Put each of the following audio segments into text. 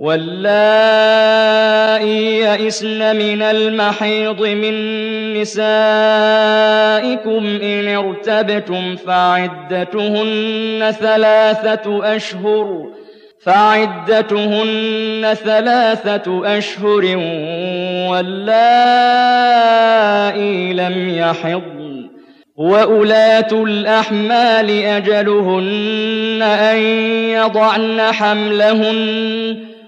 واللائي يئسن من المحيض من نسائكم إن ارتبتم فعدتهن ثلاثة أشهر فعدتهن ثلاثة أشهر واللائي لم يحضن. وأولاة الأحمال أجلهن أن يضعن حملهن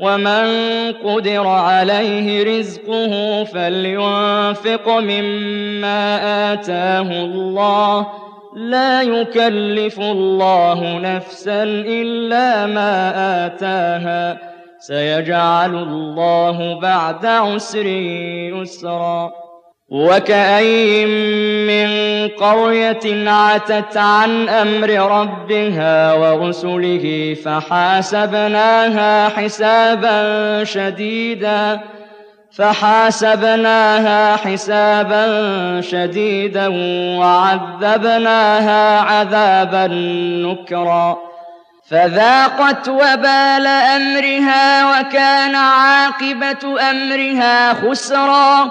ومن قدر عليه رزقه فلينفق مما آتاه الله. لا يكلف الله نفسا إلا ما آتاها. سيجعل الله بعد عسر يسرا. وكأين من قرية عتت عن أمر ربها ورسله فحاسبناها حسابا شديدا فحاسبناها حسابا شديدا وعذبناها عذابا نكرا فذاقت وبال أمرها وكان عاقبة أمرها خسرا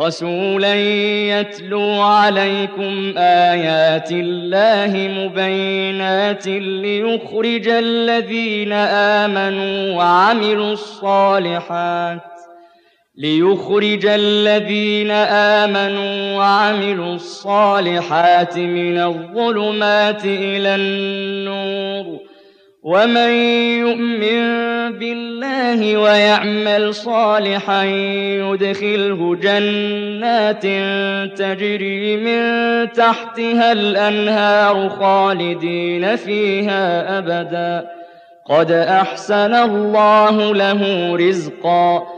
رسولا يتلو عليكم آيات الله مبينات ليخرج الذين آمنوا وعملوا الصالحات ليخرج الذين آمنوا وعملوا الصالحات من الظلمات إلى النور ومن يؤمن بالله ويعمل صالحا يدخله جنات تجري من تحتها الانهار خالدين فيها ابدا قد احسن الله له رزقا